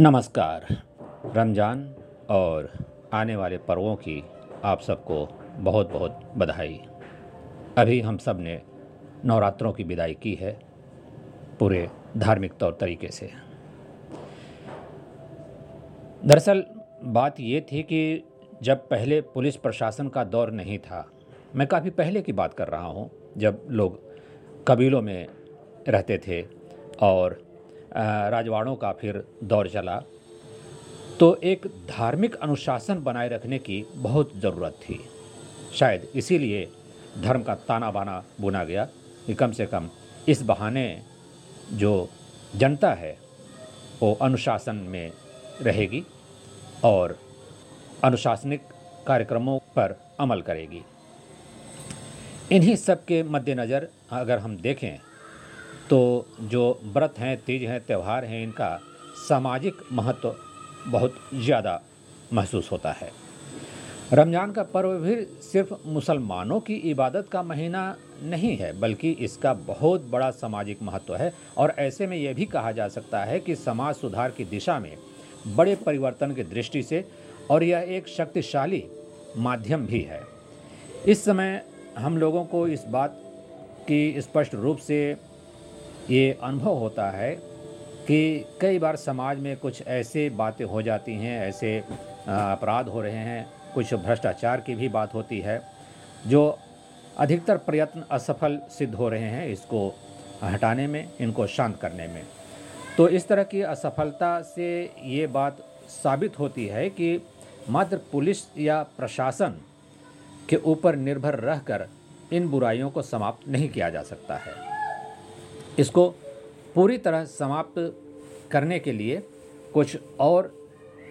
नमस्कार। रमज़ान और आने वाले पर्वों की आप सबको बहुत बहुत बधाई। अभी हम सबने नवरात्रों की विदाई की है पूरे धार्मिक तौर तरीके से। दरअसल बात ये थी कि जब पहले पुलिस प्रशासन का दौर नहीं था, मैं काफ़ी पहले की बात कर रहा हूँ, जब लोग कबीलों में रहते थे और राजवाड़ों का फिर दौर चला। तो एक धार्मिक अनुशासन बनाए रखने की बहुत ज़रूरत थी। शायद इसीलिए धर्म का ताना बाना बुना गया कि कम से कम इस बहाने जो जनता है, वो अनुशासन में रहेगी और अनुशासनिक कार्यक्रमों पर अमल करेगी। इन्हीं सब के मद्देनज़र अगर हम देखें तो जो व्रत हैं, तीज हैं, त्यौहार हैं, इनका सामाजिक महत्व बहुत ज़्यादा महसूस होता है। रमज़ान का पर्व भी सिर्फ़ मुसलमानों की इबादत का महीना नहीं है, बल्कि इसका बहुत बड़ा सामाजिक महत्व है। और ऐसे में यह भी कहा जा सकता है कि समाज सुधार की दिशा में बड़े परिवर्तन की दृष्टि से और यह एक शक्तिशाली माध्यम भी है। इस समय हम लोगों को इस बात की स्पष्ट रूप से ये अनुभव होता है कि कई बार समाज में कुछ ऐसे बातें हो जाती हैं, ऐसे अपराध हो रहे हैं, कुछ भ्रष्टाचार की भी बात होती है, जो अधिकतर प्रयत्न असफल सिद्ध हो रहे हैं इसको हटाने में, इनको शांत करने में। तो इस तरह की असफलता से ये बात साबित होती है कि मात्र पुलिस या प्रशासन के ऊपर निर्भर रहकर इन बुराइयों को समाप्त नहीं किया जा सकता है। इसको पूरी तरह समाप्त करने के लिए कुछ और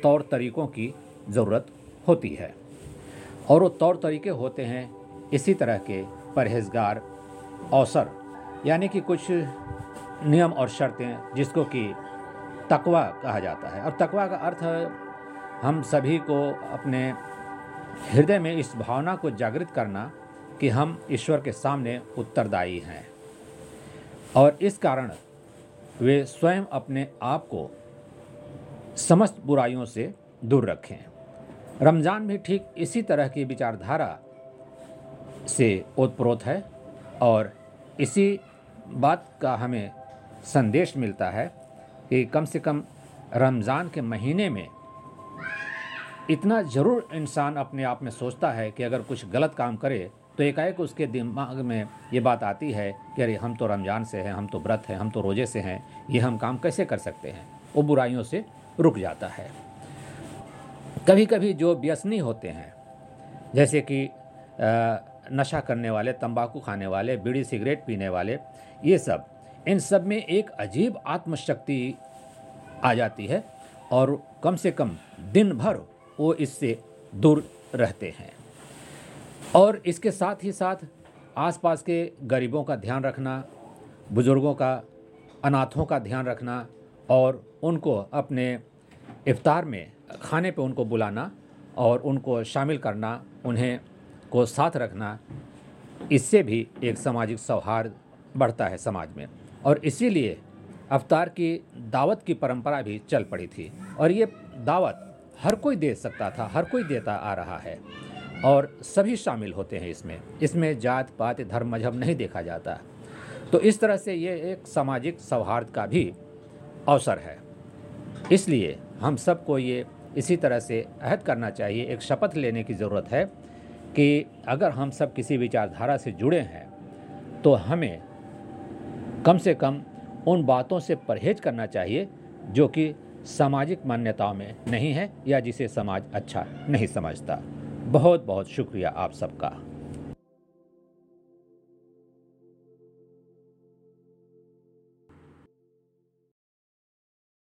तौर तरीक़ों की ज़रूरत होती है। और वो तौर तरीके होते हैं इसी तरह के परहेजगार अवसर, यानी कि कुछ नियम और शर्तें जिसको कि तकवा कहा जाता है। और तकवा का अर्थ हम सभी को अपने हृदय में इस भावना को जागृत करना कि हम ईश्वर के सामने उत्तरदायी हैं। और इस कारण वे स्वयं अपने आप को समस्त बुराइयों से दूर रखें। रमज़ान भी ठीक इसी तरह की विचारधारा से ओतप्रोत है और इसी बात का हमें संदेश मिलता है कि कम से कम रमज़ान के महीने में इतना ज़रूर इंसान अपने आप में सोचता है कि अगर कुछ गलत काम करे तो एकाएक उसके दिमाग में ये बात आती है कि अरे, हम तो रमज़ान से हैं, हम तो व्रत हैं, हम तो रोज़े से हैं, ये हम काम कैसे कर सकते हैं? वो बुराइयों से रुक जाता है। कभी कभी जो व्यसनी होते हैं, जैसे कि नशा करने वाले, तंबाकू खाने वाले, बीड़ी सिगरेट पीने वाले, ये सब, इन सब में एक अजीब आत्मशक्ति आ जाती है और कम से कम दिन भर वो इससे दूर रहते हैं। और इसके साथ ही साथ आसपास के गरीबों का ध्यान रखना, बुज़ुर्गों का, अनाथों का ध्यान रखना और उनको अपने इफ्तार में, खाने पे उनको बुलाना और उनको शामिल करना, उन्हें को साथ रखना, इससे भी एक सामाजिक सौहार्द बढ़ता है समाज में। और इसीलिए अवतार की दावत की परंपरा भी चल पड़ी थी और ये दावत हर कोई दे सकता था, हर कोई देता आ रहा है। और सभी शामिल होते हैं इसमें। इसमें जात, पात, धर्म, मज़हब नहीं देखा जाता। तो इस तरह से ये एक सामाजिक सौहार्द का भी अवसर है। इसलिए हम सबको ये इसी तरह से अहद करना चाहिए, एक शपथ लेने की ज़रूरत है कि अगर हम सब किसी विचारधारा से जुड़े हैं तो हमें कम से कम उन बातों से परहेज करना चाहिए जो कि सामाजिक मान्यताओं में नहीं है या जिसे समाज अच्छा नहीं समझता। बहुत बहुत शुक्रिया आप सबका।